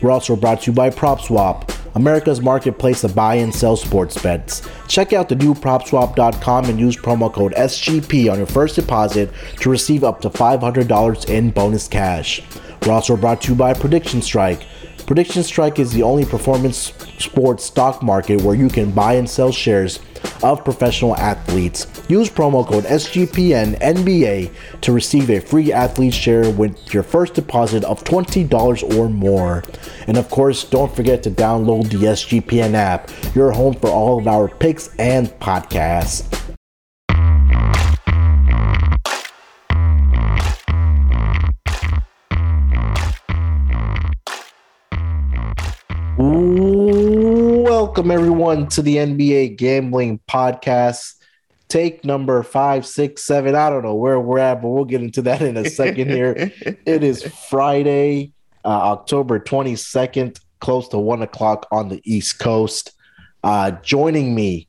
We're also brought to you by PropSwap. America's marketplace to buy and sell sports bets. Check out the new PropSwap.com and use promo code SGP on your first deposit to receive up to $500 in bonus cash. We're also brought to you by Prediction Strike. Prediction Strike is the only performance sports stock market where you can buy and sell shares of professional athletes. Use promo code SGPNNBA to receive a free athlete share with your first deposit of $20 or more. And of course, don't forget to download the SGPN app, your home for all of our picks and podcasts. Welcome everyone to the NBA Gambling Podcast. Take number five, six, seven. I don't know where we're at, but we'll get into that in a second here. it is Friday, uh, October 22nd, close to one o'clock on the East Coast. Uh, joining me,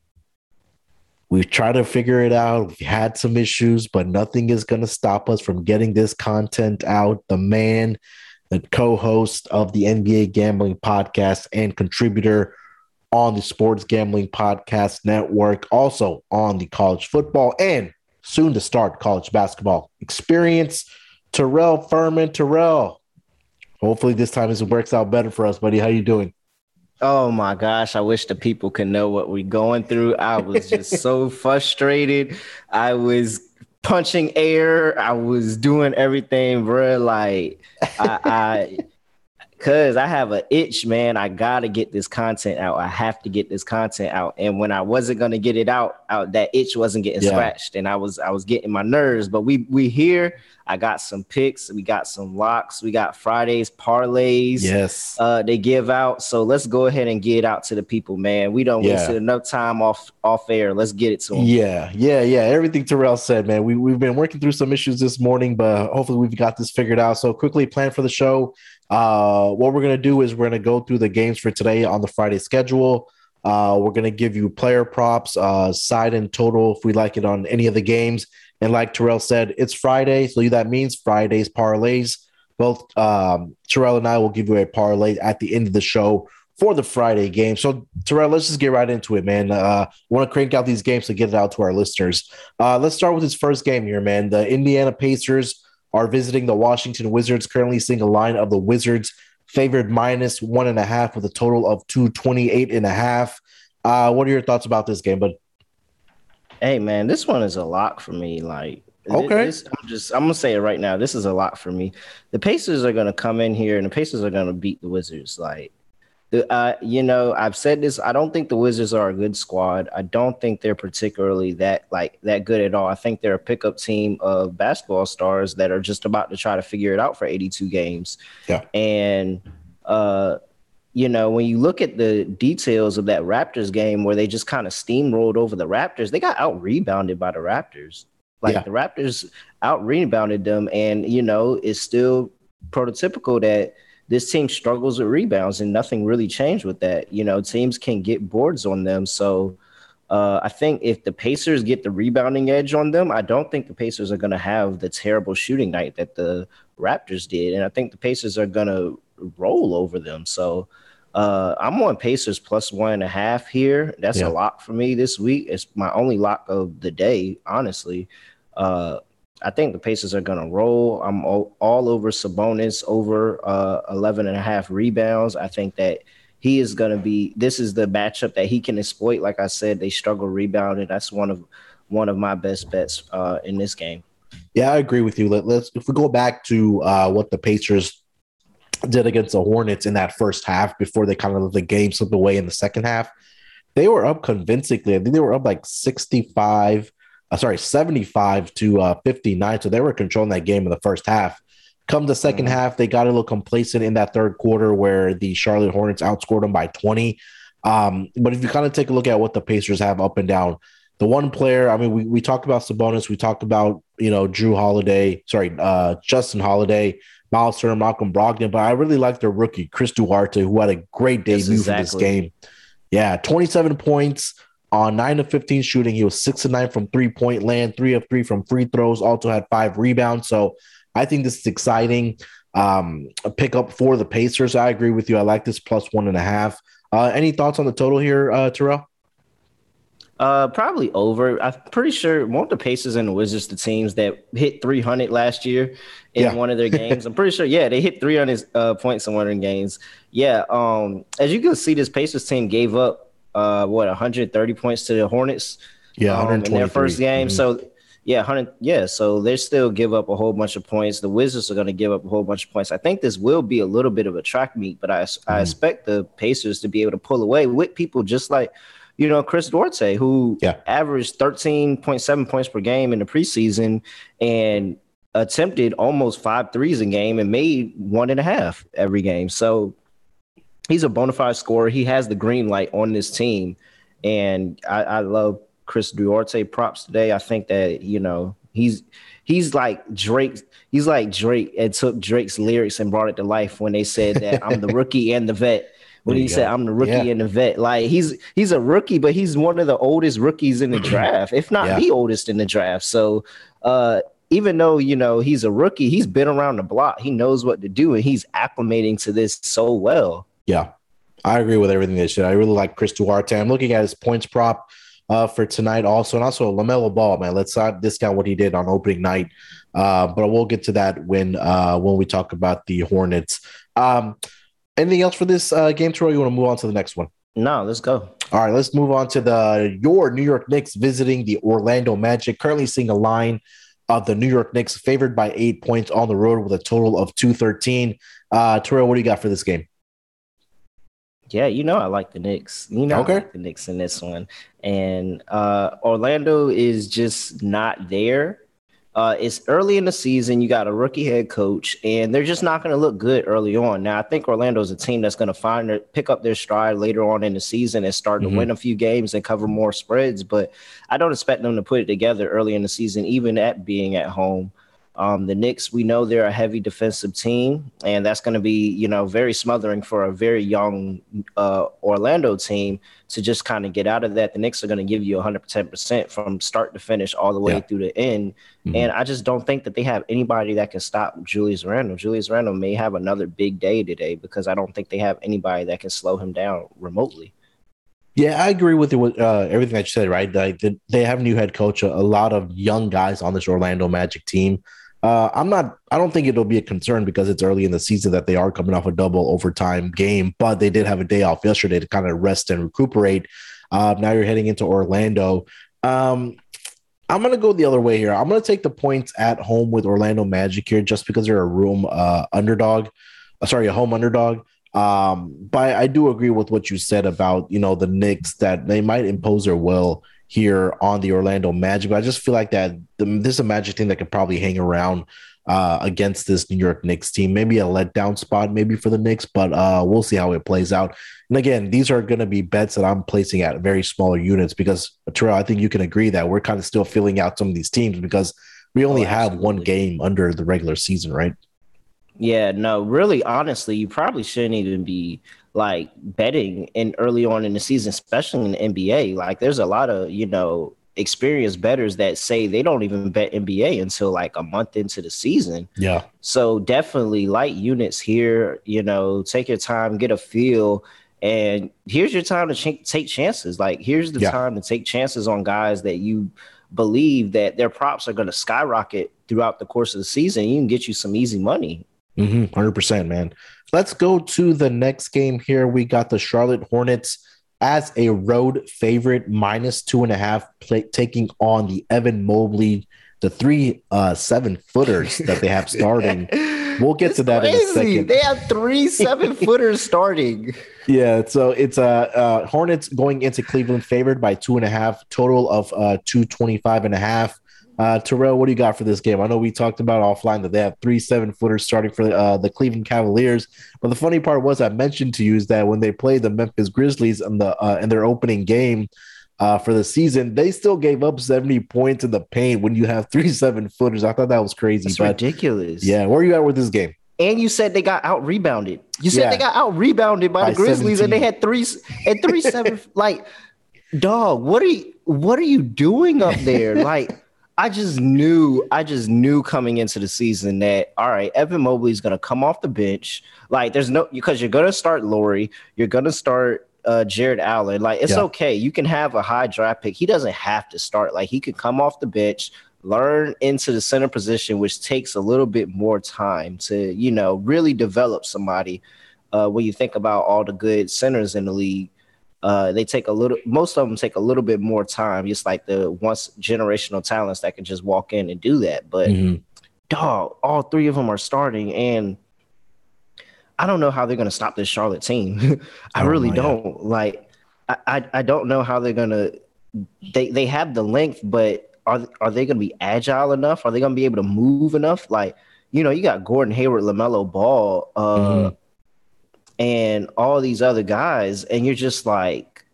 we've tried to figure it out. We've had some issues, but nothing is going to stop us from getting this content out. The man, the co host of the NBA Gambling Podcast and contributor on the Sports Gambling Podcast Network, also on the college football and soon to start college basketball experience. Terrell Furman, Terrell. Hopefully this time it works out better for us, buddy. How you doing? Oh my gosh, I wish the people could know what we're going through. I was just so frustrated. I was punching air. I was doing everything, bro. Like I, I cause I have an itch, man. I gotta get this content out. I have to get this content out. And when I wasn't gonna get it out, out that itch wasn't getting yeah. scratched, and I was I was getting my nerves. But we we here. I got some picks. We got some locks. We got Fridays parlays. Yes, uh, they give out. So let's go ahead and get it out to the people, man. We don't yeah. waste enough time off off air. Let's get it to them. Yeah, yeah, yeah. Everything Terrell said, man. We we've been working through some issues this morning, but hopefully we've got this figured out. So quickly plan for the show. Uh, what we're going to do is we're going to go through the games for today on the Friday schedule. Uh, we're going to give you player props, uh, side and total if we like it on any of the games. And like Terrell said, it's Friday. So that means Friday's parlays. Both um, Terrell and I will give you a parlay at the end of the show for the Friday game. So, Terrell, let's just get right into it, man. Uh, want to crank out these games to get it out to our listeners. Uh, let's start with this first game here, man. The Indiana Pacers are visiting the Washington Wizards, currently seeing a line of the Wizards favored minus one and a half with a total of 228 and a half. Uh, what are your thoughts about this game, bud? Hey man, this one is a lock for me. Like okay, this, I'm just I'm gonna say it right now. This is a lot for me. The Pacers are gonna come in here and the Pacers are gonna beat the Wizards. Like uh, you know, I've said this. I don't think the Wizards are a good squad. I don't think they're particularly that like that good at all. I think they're a pickup team of basketball stars that are just about to try to figure it out for 82 games. Yeah. And uh, you know, when you look at the details of that Raptors game where they just kind of steamrolled over the Raptors, they got out rebounded by the Raptors. Like yeah. the Raptors out rebounded them, and you know, it's still prototypical that this team struggles with rebounds and nothing really changed with that. You know, teams can get boards on them. So uh, I think if the Pacers get the rebounding edge on them, I don't think the Pacers are going to have the terrible shooting night that the Raptors did. And I think the Pacers are going to roll over them. So uh, I'm on Pacers plus one and a half here. That's yeah. a lock for me this week. It's my only lock of the day, honestly. Uh, I think the Pacers are going to roll. I'm all, all, over Sabonis over uh, 11 and a half rebounds. I think that he is going to be. This is the matchup that he can exploit. Like I said, they struggle rebounding. That's one of one of my best bets uh, in this game. Yeah, I agree with you. Let, us if we go back to uh, what the Pacers did against the Hornets in that first half before they kind of let the game slip away in the second half. They were up convincingly. I think they were up like 65 uh, sorry, 75 to uh, 59. So they were controlling that game in the first half. Come the 2nd mm-hmm. half, they got a little complacent in that third quarter where the Charlotte Hornets outscored them by 20. Um, but if you kind of take a look at what the Pacers have up and down, the one player, I mean, we, we talked about Sabonis, we talked about, you know, Jrue Holiday, sorry, uh, Justin Holiday, Miles Turner, Malcolm Brogdon, but I really like their rookie, Chris Duarte, who had a great debut exactly. for this game. Yeah, 27 points on 9 of 15 shooting. He was 6 of 9 from three point land, 3 of 3 from free throws, also had five rebounds. So I think this is exciting. Um, a pickup for the Pacers. I agree with you. I like this plus one and a half. Uh, any thoughts on the total here, uh, Terrell? Uh, probably over. I'm pretty sure won't the Pacers and the Wizards the teams that hit 300 last year in yeah. one of their games. I'm pretty sure. Yeah, they hit 300 uh, points in one of their games. Yeah. Um, as you can see, this Pacers team gave up uh what 130 points to the Hornets. Yeah, um, in their first game. Mm-hmm. So yeah, 100. Yeah, so they still give up a whole bunch of points. The Wizards are going to give up a whole bunch of points. I think this will be a little bit of a track meet, but I mm-hmm. I expect the Pacers to be able to pull away with people just like you know, Chris Duarte, who yeah. averaged 13.7 points per game in the preseason and attempted almost five threes a game and made one and a half every game. So he's a bona fide scorer. He has the green light on this team. And I, I love Chris Duarte props today. I think that, you know, he's he's like Drake. He's like Drake and took Drake's lyrics and brought it to life when they said that I'm the rookie and the vet when he go. said I'm the rookie yeah. and the vet. Like he's he's a rookie, but he's one of the oldest rookies in the draft, if not yeah. the oldest in the draft. So uh, even though you know he's a rookie, he's been around the block. He knows what to do, and he's acclimating to this so well. Yeah, I agree with everything they said. I really like Chris Duarte. I'm looking at his points prop uh, for tonight also, and also LaMelo Ball. Man, let's not discount what he did on opening night. Uh, but we'll get to that when uh, when we talk about the Hornets. Um, Anything else for this uh, game, Troy? You want to move on to the next one? No, let's go. All right, let's move on to the your New York Knicks visiting the Orlando Magic. Currently seeing a line of the New York Knicks favored by eight points on the road with a total of 213. Uh, Terrell, what do you got for this game? Yeah, you know I like the Knicks. You know okay. I like the Knicks in this one. And uh, Orlando is just not there. Uh, it's early in the season. You got a rookie head coach, and they're just not going to look good early on. Now, I think Orlando's a team that's going to find their, pick up their stride later on in the season and start mm-hmm. to win a few games and cover more spreads. But I don't expect them to put it together early in the season, even at being at home. Um, the Knicks, we know they're a heavy defensive team, and that's going to be, you know, very smothering for a very young uh, Orlando team to just kind of get out of that. The Knicks are going to give you 110% from start to finish all the way yeah. through the end. Mm-hmm. And I just don't think that they have anybody that can stop Julius Randle. Julius Randle may have another big day today because I don't think they have anybody that can slow him down remotely. Yeah, I agree with you with uh, everything that you said. Right, like they have a new head coach, a, a lot of young guys on this Orlando Magic team. Uh, I'm not. I don't think it'll be a concern because it's early in the season that they are coming off a double overtime game, but they did have a day off yesterday to kind of rest and recuperate. Uh, now you're heading into Orlando. Um, I'm gonna go the other way here. I'm gonna take the points at home with Orlando Magic here, just because they're a room uh, underdog. Uh, sorry, a home underdog. Um, but I do agree with what you said about you know the Knicks that they might impose their will here on the Orlando Magic. But I just feel like that the, this is a Magic team that could probably hang around uh, against this New York Knicks team. Maybe a letdown spot, maybe for the Knicks, but uh, we'll see how it plays out. And again, these are going to be bets that I'm placing at very smaller units because Terrell, I think you can agree that we're kind of still filling out some of these teams because we only oh, have one game under the regular season, right? Yeah, no, really, honestly, you probably shouldn't even be like betting in early on in the season, especially in the NBA. Like there's a lot of, you know, experienced betters that say they don't even bet NBA until like a month into the season. Yeah. So definitely light units here, you know, take your time, get a feel. And here's your time to ch- take chances. Like here's the yeah. time to take chances on guys that you believe that their props are going to skyrocket throughout the course of the season. You can get you some easy money. Mm-hmm, 100%, man. Let's go to the next game here. We got the Charlotte Hornets as a road favorite, minus two and a half, play, taking on the Evan Mobley, the three uh, seven footers that they have starting. We'll get it's to that crazy. in a second. They have three seven footers starting. Yeah, so it's uh, uh Hornets going into Cleveland favored by two and a half, total of uh 225 and a half. Uh, Terrell, what do you got for this game? I know we talked about offline that they have three seven footers starting for uh, the Cleveland Cavaliers, but the funny part was I mentioned to you is that when they played the Memphis Grizzlies in the uh, in their opening game uh, for the season, they still gave up seventy points in the paint when you have three seven footers. I thought that was crazy. It's ridiculous. Yeah, where are you at with this game? And you said they got out rebounded. You said yeah. they got out rebounded by, by, the Grizzlies, 17. and they had three and three seven. like, dog, what are you? What are you doing up there? like, I just knew, I just knew coming into the season that all right, Evan Mobley is gonna come off the bench. Like, there's no because you're gonna start Lauri, you're gonna start uh, Jarrett Allen. Like, it's yeah. okay. You can have a high draft pick. He doesn't have to start. Like, he could come off the bench, learn into the center position, which takes a little bit more time to, you know, really develop somebody. Uh, when you think about all the good centers in the league, uh, they take a little, most of them take a little bit more time, just like the once generational talents that can just walk in and do that. But mm-hmm. dog, all three of them are starting, and I don't know how they're going to stop this Charlotte team. I oh, really don't. Like, I, I, I don't know how they're going to. They they have the length, but are are they going to be agile enough? Are they going to be able to move enough? Like, you know, you got Gordon Hayward, LaMelo Ball, uh, mm-hmm. And all these other guys, and you're just like,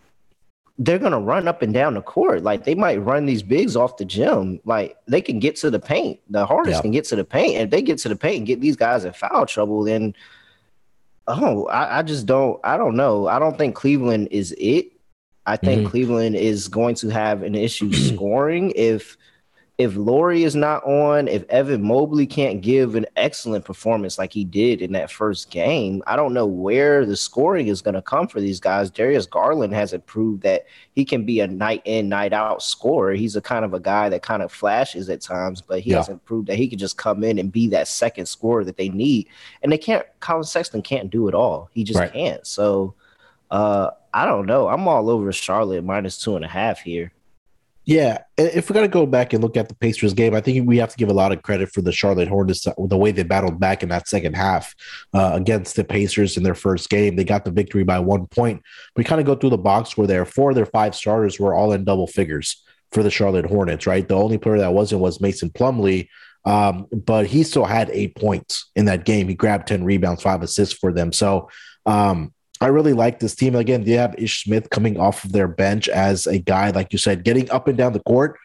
they're going to run up and down the court. Like, they might run these bigs off the gym. Like, they can get to the paint. The hardest yeah. can get to the paint. And if they get to the paint and get these guys in foul trouble, then oh, I, I just don't. I don't know. I don't think Cleveland is it. I think mm-hmm. Cleveland is going to have an issue scoring if if Lauri is not on, if Evan Mobley can't give an excellent performance like he did in that first game, I don't know where the scoring is going to come for these guys. Darius Garland hasn't proved that he can be a night in, night out scorer. He's a kind of a guy that kind of flashes at times, but he yeah. hasn't proved that he can just come in and be that second scorer that they need. And they can't, Collin Sexton can't do it all. He just right. can't. So, uh, I don't know. I'm all over Charlotte minus two and a half here. Yeah, if we're gonna go back and look at the Pacers game, I think we have to give a lot of credit for the Charlotte Hornets, uh, the way they battled back in that second half uh, against the Pacers in their first game. They got the victory by one point. We kind of go through the box where there four of their five starters were all in double figures for the Charlotte Hornets. Right, the only player that wasn't was Mason Plumlee, um, but he still had eight points in that game. He grabbed ten rebounds, five assists for them. So. Um, I really like this team. Again, they have Ish Smith coming off of their bench as a guy, like you said, getting up and down the court.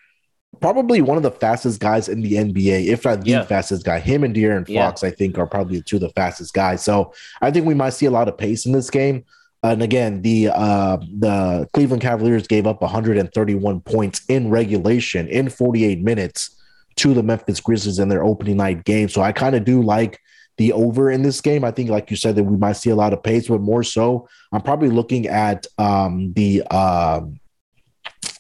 Probably one of the fastest guys in the NBA, if not the yeah. fastest guy. Him and De'Aaron Fox, yeah. I think, are probably two of the fastest guys. So I think we might see a lot of pace in this game. And again, the uh, the Cleveland Cavaliers gave up 131 points in regulation in 48 minutes to the Memphis Grizzlies in their opening night game. So I kind of do like the over in this game. I think, like you said, that we might see a lot of pace, but more so, I'm probably looking at um, the uh,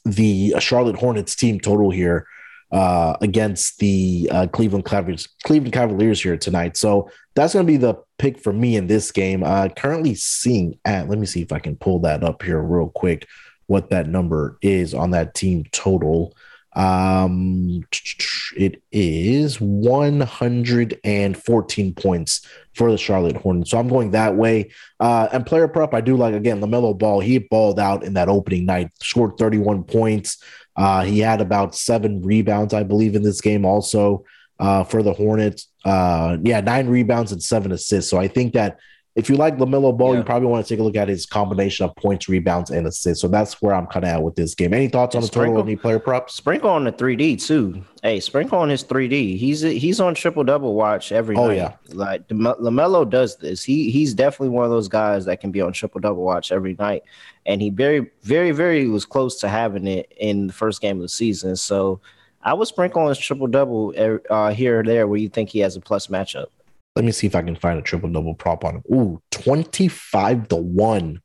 the Charlotte Hornets team total here uh, against the uh, Cleveland Cavaliers, Cleveland Cavaliers here tonight. So that's going to be the pick for me in this game. Uh, currently seeing at, let me see if I can pull that up here real quick. What that number is on that team total. Um, it is 114 points for the Charlotte Hornets. So I'm going that way. Uh, and player prep, I do like again LaMelo Ball. He balled out in that opening night, scored 31 points. Uh, he had about seven rebounds, I believe, in this game also uh, for the Hornets. Uh, yeah, nine rebounds and seven assists. So I think that if you like LaMelo Ball, yeah. you probably want to take a look at his combination of points, rebounds, and assists. So that's where I'm kind of at with this game. Any thoughts on the sprinkle, total? Any player props? Sprinkle on the 3D too. Hey, sprinkle on his 3D. He's he's on triple double watch every oh, night. yeah, like LaMelo does this. He he's definitely one of those guys that can be on triple double watch every night, and he very very very was close to having it in the first game of the season. So I would sprinkle on his triple double uh, here or there where you think he has a plus matchup. Let me see if I can find a triple double prop on him. Ooh, 25 to 1.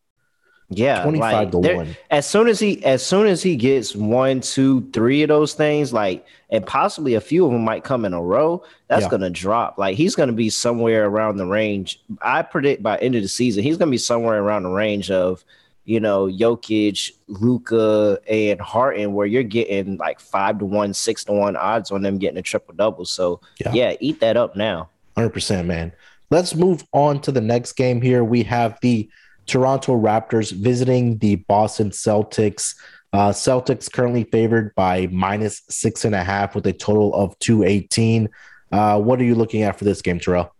Yeah, 25 like, to 1. As soon as he as soon as he gets one, two, three of those things, like and possibly a few of them might come in a row, that's yeah. gonna drop. Like he's gonna be somewhere around the range. I predict by end of the season, he's gonna be somewhere around the range of you know, Jokic, Luka, and Harden, where you're getting like five to one, six to one odds on them getting a triple double. So yeah, yeah eat that up now. 100%, man. Let's move on to the next game here. We have the Toronto Raptors visiting the Boston Celtics. Uh, Celtics currently favored by minus six and a half with a total of 218. Uh, what are you looking at for this game, Terrell?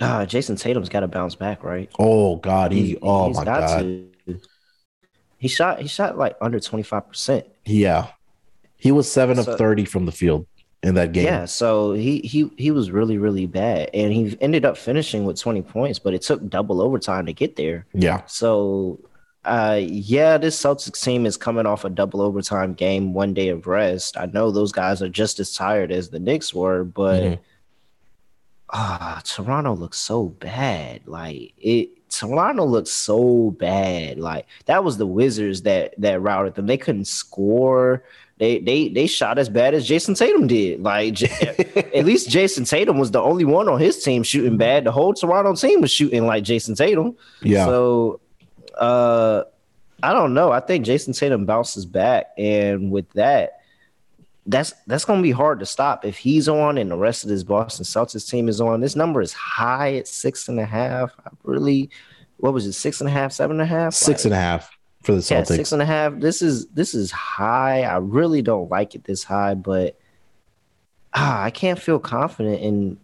Uh, Jayson Tatum's got to bounce back, right? Oh God, he, he oh my God. To. He shot he shot like under 25%. Yeah. He was 7 so, of 30 from the field in that game. Yeah, so he he he was really really bad and he ended up finishing with 20 points, but it took double overtime to get there. Yeah. So uh yeah, this Celtics team is coming off a double overtime game, one day of rest. I know those guys are just as tired as the Knicks were, but mm-hmm ah, Toronto looks so bad. Like it Toronto looks so bad. Like that was the Wizards that that routed them. They couldn't score. They they they shot as bad as Jayson Tatum did. Like at least Jayson Tatum was the only one on his team shooting bad. The whole Toronto team was shooting like Jayson Tatum. Yeah. So uh I don't know. I think Jayson Tatum bounces back and with that that's that's going to be hard to stop if he's on and the rest of this Boston Celtics team is on. This number is high at six and a half. I really, what was it, six and a half, seven and a half, six like, and a half for the Celtics. Yeah, six and a half. This is this is high. I really don't like it this high, but ah, I can't feel confident in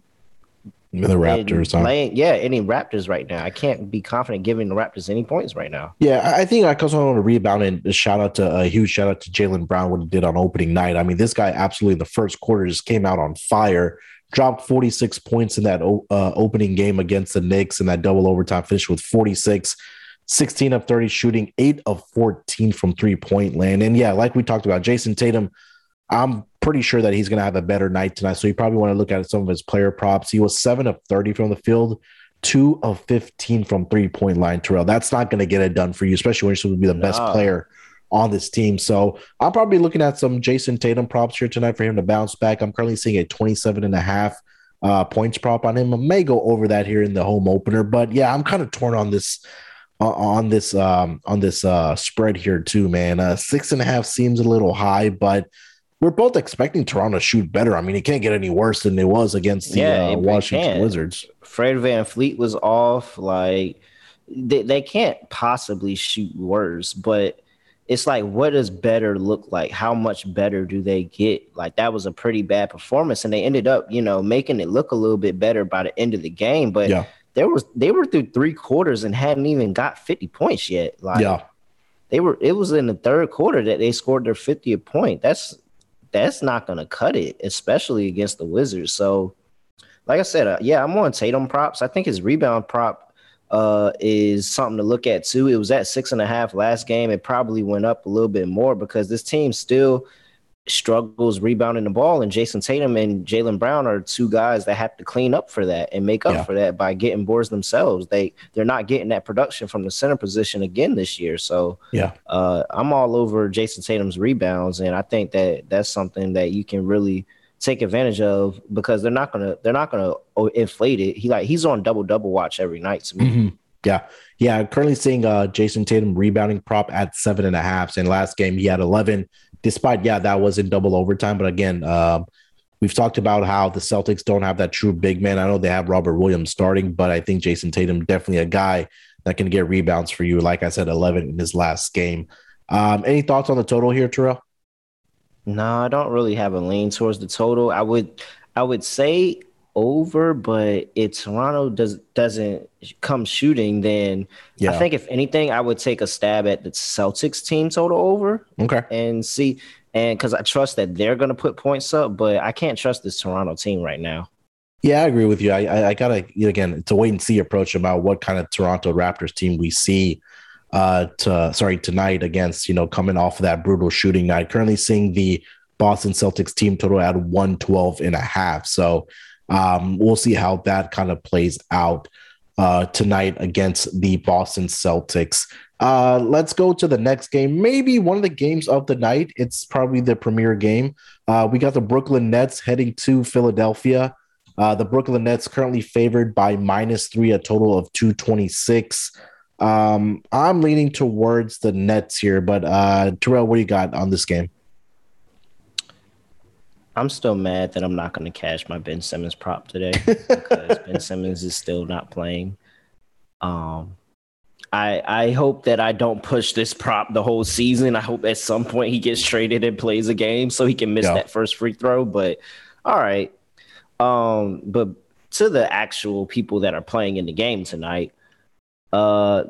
the Raptors, huh? Yeah, any Raptors right now. I can't be confident giving the Raptors any points right now. Yeah, I think I also want to rebound and shout out to a huge shout out to Jaylen Brown what he did on opening night. I mean, this guy absolutely in the first quarter just came out on fire, dropped 46 points in that uh, opening game against the Knicks in that double overtime finish with 46. 16 of 30 shooting, 8 of 14 from three point land. And yeah, like we talked about, Jayson Tatum I'm pretty sure that he's going to have a better night tonight. So you probably want to look at some of his player props. He was seven of 30 from the field, two of 15 from three point line, Terrell. That's not going to get it done for you, especially when you're supposed to be the no. best player on this team. So I'm probably looking at some Jayson Tatum props here tonight for him to bounce back. I'm currently seeing a 27 and a half uh, points prop on him. I may go over that here in the home opener, but yeah, I'm kind of torn on this on this um on this uh spread here too man uh six and a half seems a little high but we're both expecting Toronto to shoot better. I mean, it can't get any worse than it was against the yeah, uh, Washington Wizards. Fred VanVleet was off. Like they, they can't possibly shoot worse, but it's like what does better look like? How much better do they get? Like that was a pretty bad performance, and they ended up, you know, making it look a little bit better by the end of the game. But yeah. There was they were through three quarters and hadn't even got 50 points yet. Like yeah. they were it was in the third quarter that they scored their 50th point. That's that's not going to cut it, especially against the Wizards. So, like I said, uh, yeah, I'm on Tatum props. I think his rebound prop uh, is something to look at too. It was at six and a half last game. It probably went up a little bit more because this team still struggles rebounding the ball, and Jayson Tatum and Jaylen Brown are two guys that have to clean up for that and make up yeah. for that by getting boards themselves. They they're not getting that production from the center position again this year. So yeah, uh, I'm all over Jayson Tatum's rebounds, and I think that that's something that you can really take advantage of because they're not gonna they're not gonna inflate it. He like he's on double double watch every night to me. Mm-hmm. Yeah. Yeah. Currently seeing uh Jayson Tatum rebounding prop at seven and a half. And last game he had 11 despite yeah that was in double overtime. But again uh, we've talked about how the celtics don't have that true big man. I know they have robert williams starting but i think Jayson tatum definitely a guy that can get rebounds for you. Like i said 11 in his last game. Um, any thoughts on the total here terrell? No i don't really have a lean towards the total. I would i would say over, but if Toronto does doesn't come shooting, then yeah. I think if anything, I would take a stab at the Celtics team total over. Okay, and see, and because I trust that they're going to put points up, but I can't trust this Toronto team right now. Yeah, I agree with you. I I, I gotta again, it's a wait and see approach about what kind of Toronto Raptors team we see. Uh, to sorry tonight against you know coming off of that brutal shooting night. Currently seeing the Boston Celtics team total at 112 and a half. So um, we'll see how that kind of plays out uh, tonight against the Boston Celtics. Uh, let's go to the next game. Maybe one of the games of the night. It's probably the premier game. Uh, we got the Brooklyn Nets heading to Philadelphia. Uh, the Brooklyn Nets currently favored by minus three, a total of 226. Um, I'm leaning towards the Nets here, but uh, Terrell, what do you got on this game? I'm still mad that I'm not going to cash my Ben Simmons prop today because Ben Simmons is still not playing. Um, I I hope that I don't push this prop the whole season. I hope at some point he gets traded and plays a game so he can miss yeah. that first free throw. But all right. Um, but to the actual people that are playing in the game tonight, uh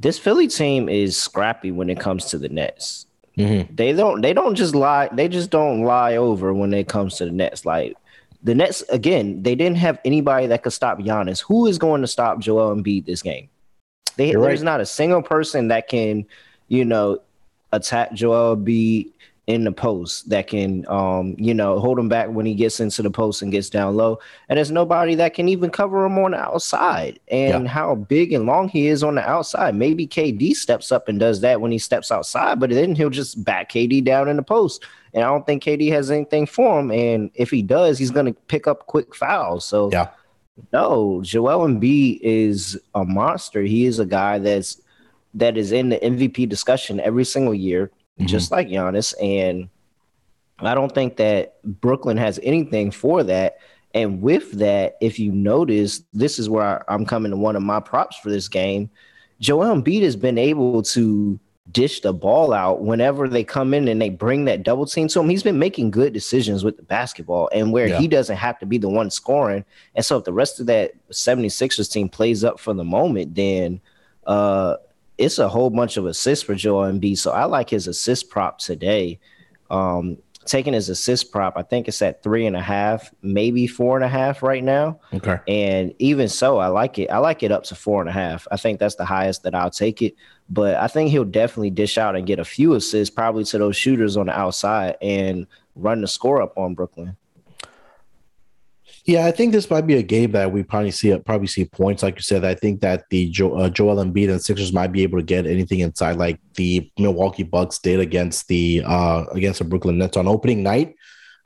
this Philly team is scrappy when it comes to the Nets. Mm-hmm. They don't they don't just lie, they just don't lie over when it comes to the Nets. Like the Nets, again, they didn't have anybody that could stop Giannis. Who is going to stop Joel Embiid this game? They, there's not a single person that can, you know, attack Joel Embiid in the post that can, um, you know, hold him back when he gets into the post and gets down low. And there's nobody that can even cover him on the outside. And yeah. how big and long he is on the outside. Maybe KD steps up and does that when he steps outside, but then he'll just back KD down in the post. And I don't think KD has anything for him. And if he does, he's going to pick up quick fouls. So yeah. No, Joel Embiid is a monster. He is a guy that's that is in the MVP discussion every single year, mm-hmm. just like Giannis. And I don't think that Brooklyn has anything for that. And with that, if you notice, this is where I, am coming to one of my props for this game. Joel Embiid has been able to dish the ball out whenever they come in and they bring that double team to him. He's been making good decisions with the basketball and where yeah. he doesn't have to be the one scoring. And so if the rest of that 76ers team plays up for the moment, then uh, it's a whole bunch of assists for Joel Embiid. So I like his assist prop today. Um, taking his assist prop, I think it's at three and a half, maybe four and a half right now. Okay. And even so, I like it. I like it up to four and a half. I think that's the highest that I'll take it. But I think he'll definitely dish out and get a few assists, probably to those shooters on the outside and run the score up on Brooklyn. Yeah, I think this might be a game that we probably see probably see points. Like you said, I think that the jo- uh, Joel Embiid and Sixers might be able to get anything inside, like the Milwaukee Bucks did against the uh, against the Brooklyn Nets on opening night.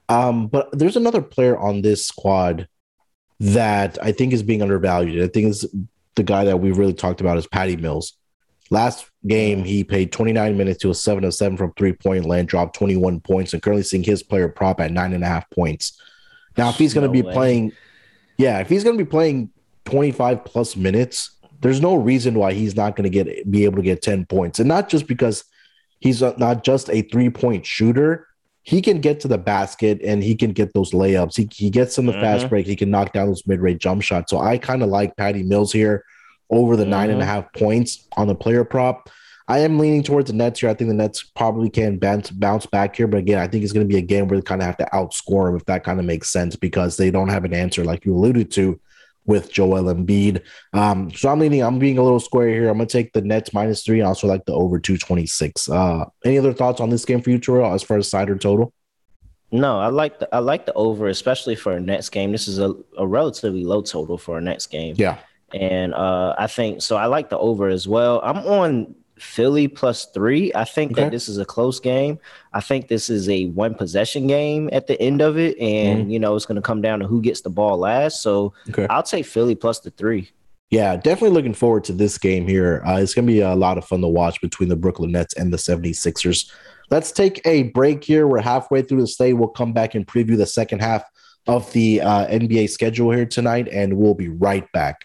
Um, but there's another player on this squad that I think is being undervalued. I think is the guy that we really talked about is Patty Mills. Last game, he played 29 minutes to a 7 of 7 from three point land, dropped 21 points, and currently seeing his player prop at nine and a half points. Now, if he's going to no be way. playing, yeah, if he's going to be playing 25 plus minutes, there's no reason why he's not going to get be able to get 10 points. And not just because he's not just a three point shooter, he can get to the basket and he can get those layups. He, he gets in the mm-hmm. fast break. He can knock down those mid range jump shots. So I kind of like Patty Mills here over the mm-hmm. nine and a half points on the player prop. I am leaning towards the Nets here. I think the Nets probably can bounce bounce back here, but again, I think it's going to be a game where they kind of have to outscore them if that kind of makes sense because they don't have an answer like you alluded to with Joel Embiid. Um, so I'm leaning. I'm being a little square here. I'm going to take the Nets minus three. I also like the over two twenty six. Uh, any other thoughts on this game for you, Terrell, as far as side or total? No, I like the I like the over, especially for a Nets game. This is a, a relatively low total for a Nets game. Yeah. And uh, I think so. I like the over as well. I'm on Philly plus three. I think okay. that this is a close game. I think this is a one possession game at the end of it. And, mm-hmm. you know, it's going to come down to who gets the ball last. So okay. I'll take Philly plus the three. Yeah, definitely looking forward to this game here. Uh, it's going to be a lot of fun to watch between the Brooklyn Nets and the 76ers. Let's take a break here. We're halfway through the slate. We'll come back and preview the second half of the uh, NBA schedule here tonight, and we'll be right back.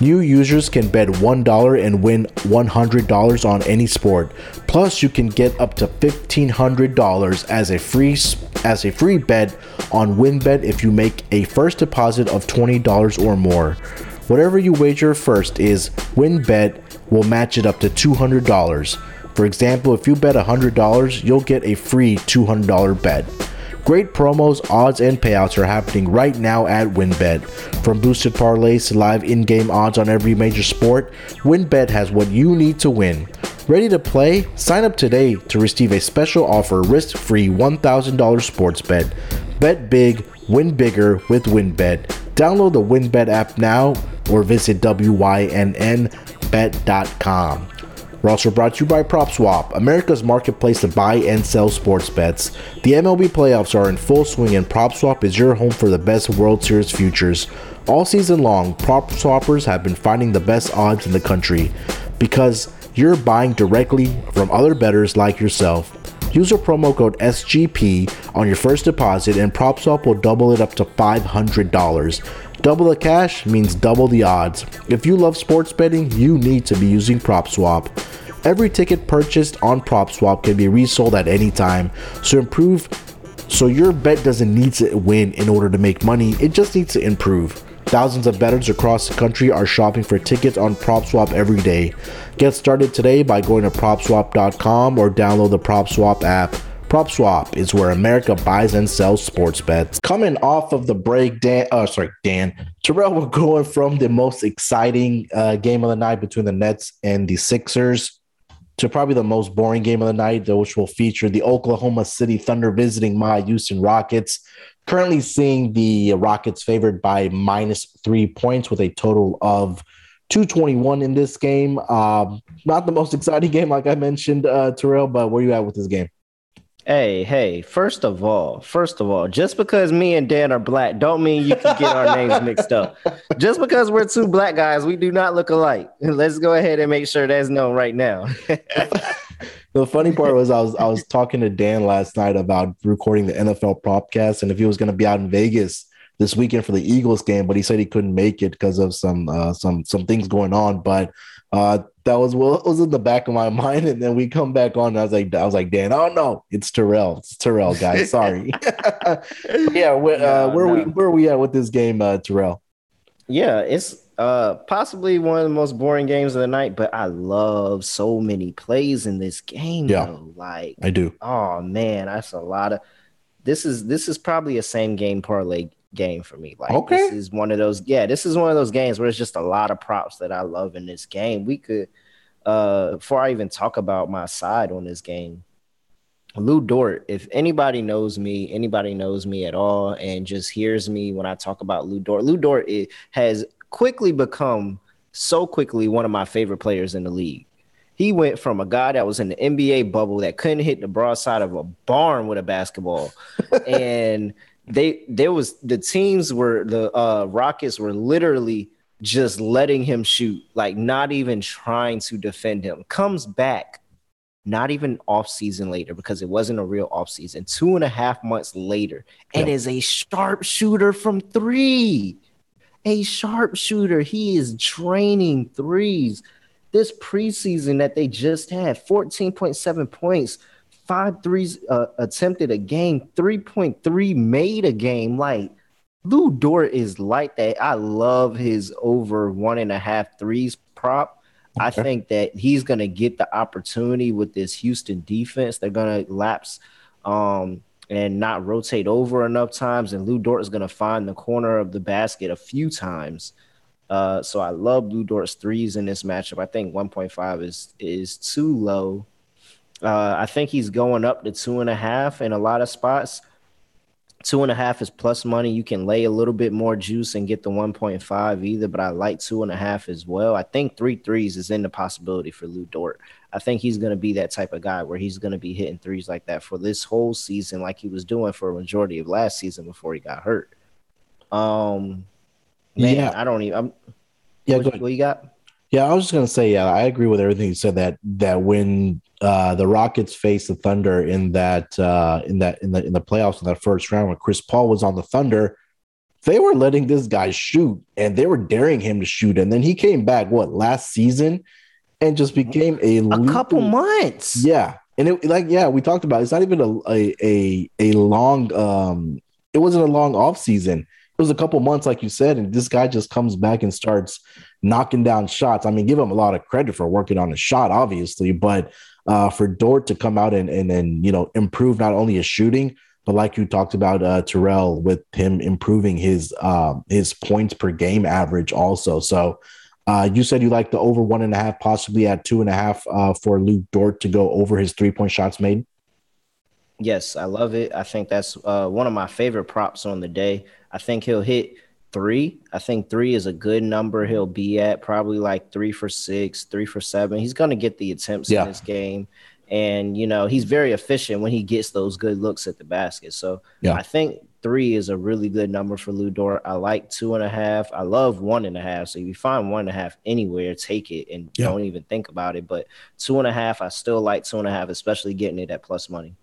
New users can bet $1 and win $100 on any sport. Plus, you can get up to $1500 as a free as a free bet on WynnBET if you make a first deposit of $20 or more. Whatever you wager first is WynnBET will match it up to $200. For example, if you bet $100, you'll get a free $200 bet. Great promos, odds, and payouts are happening right now at WynnBET. From boosted parlays to live in game odds on every major sport, WynnBET has what you need to win. Ready to play? Sign up today to receive a special offer risk free $1,000 sports bet. Bet big, win bigger with WynnBET. Download the WynnBET app now or visit WYNN PropSwapBet.com. We're also brought to you by PropSwap, America's marketplace to buy and sell sports bets. The MLB playoffs are in full swing, and PropSwap is your home for the best World Series futures. All season long, prop swappers have been finding the best odds in the country because you're buying directly from other bettors like yourself. Use our promo code SGP on your first deposit, and PropSwap will double it up to $500. Double the cash means double the odds. If you love sports betting, you need to be using PropSwap. Every ticket purchased on PropSwap can be resold at any time, so improve so your bet doesn't need to win in order to make money, it just needs to improve. Thousands of bettors across the country are shopping for tickets on PropSwap every day. Get started today by going to PropSwap.com or download the PropSwap app. PropSwap is where America buys and sells sports bets. Coming off of the break, Dan, uh, sorry, Dan, Terrell, we're going from the most exciting uh, game of the night between the Nets and the Sixers to probably the most boring game of the night, which will feature the Oklahoma City Thunder visiting my Houston Rockets currently seeing the Rockets favored by minus three points with a total of 221 in this game. Um, not the most exciting game, like I mentioned, uh, Terrell, but where you at with this game? Hey, hey, first of all, first of all, just because me and Dan are black don't mean you can get our names mixed up. Just because we're two black guys, we do not look alike. Let's go ahead and make sure that's known right now. the funny part was I was I was talking to Dan last night about recording the NFL propcast and if he was going to be out in Vegas this weekend for the Eagles game, but he said he couldn't make it because of some uh, some some things going on. But uh, that was what was in the back of my mind. And then we come back on. I was like, I was like, Dan, oh no, it's Terrell. It's Terrell, guys. Sorry. yeah, where, uh, where no. we where are we at with this game, uh, Terrell? Yeah, it's uh possibly one of the most boring games of the night, but I love so many plays in this game. Yeah, though. like I do. Oh man, that's a lot of. This is this is probably a same game parlay game for me. Like okay. this is one of those. Yeah, this is one of those games where it's just a lot of props that I love in this game. We could, uh, before I even talk about my side on this game, Lu Dort, if anybody knows me, anybody knows me at all, and just hears me when I talk about Lu Dort, Lu Dort has quickly become so quickly one of my favorite players in the league. He went from a guy that was in the NBA bubble that couldn't hit the broadside of a barn with a basketball, and they there was the teams were the uh, Rockets were literally just letting him shoot, like not even trying to defend him. Comes back not even off season later because it wasn't a real off season. Two and a half months later, and yeah. is a sharp shooter from three. A sharp shooter. He is draining threes. This preseason that they just had, 14.7 points, five threes uh, attempted a game, 3.3 made a game. Like Lu Dort is like that. I love his over one and a half threes prop. Okay. I think that he's going to get the opportunity with this Houston defense. They're going to lapse um, and not rotate over enough times. And Lu Dort is going to find the corner of the basket a few times. Uh, so I love Lu Dort's threes in this matchup. I think 1.5 is is too low. Uh, I think he's going up to two and a half in a lot of spots two and a half is plus money. You can lay a little bit more juice and get the 1.5 either, but I like two and a half as well. I think three threes is in the possibility for Lu Dort. I think he's going to be that type of guy where he's going to be hitting threes like that for this whole season, like he was doing for a majority of last season before he got hurt. Um, man, yeah. I don't even. I'm, yeah, what, what you got? Yeah, I was just gonna say, yeah, I agree with everything you said. That that when uh, the Rockets faced the Thunder in that uh, in that in the in the playoffs in that first round when Chris Paul was on the Thunder, they were letting this guy shoot and they were daring him to shoot. And then he came back what last season and just became a, a couple months. Yeah, and it like yeah, we talked about it. it's not even a a a, a long um it wasn't a long off season. It was a couple months, like you said, and this guy just comes back and starts knocking down shots. I mean, give him a lot of credit for working on a shot, obviously, but uh, for Dort to come out and and and you know improve not only his shooting, but like you talked about uh, Terrell with him improving his um, his points per game average also. So uh, you said you like the over one and a half, possibly at two and a half uh, for Lu Dort to go over his three point shots made. Yes, I love it. I think that's uh, one of my favorite props on the day. I think he'll hit three. I think three is a good number. He'll be at probably like three for six, three for seven. He's going to get the attempts yeah. in this game. And, you know, he's very efficient when he gets those good looks at the basket. So yeah. I think three is a really good number for Lu Dort. I like two and a half. I love one and a half. So if you find one and a half anywhere, take it and yeah. don't even think about it. But two and a half, I still like two and a half, especially getting it at plus money.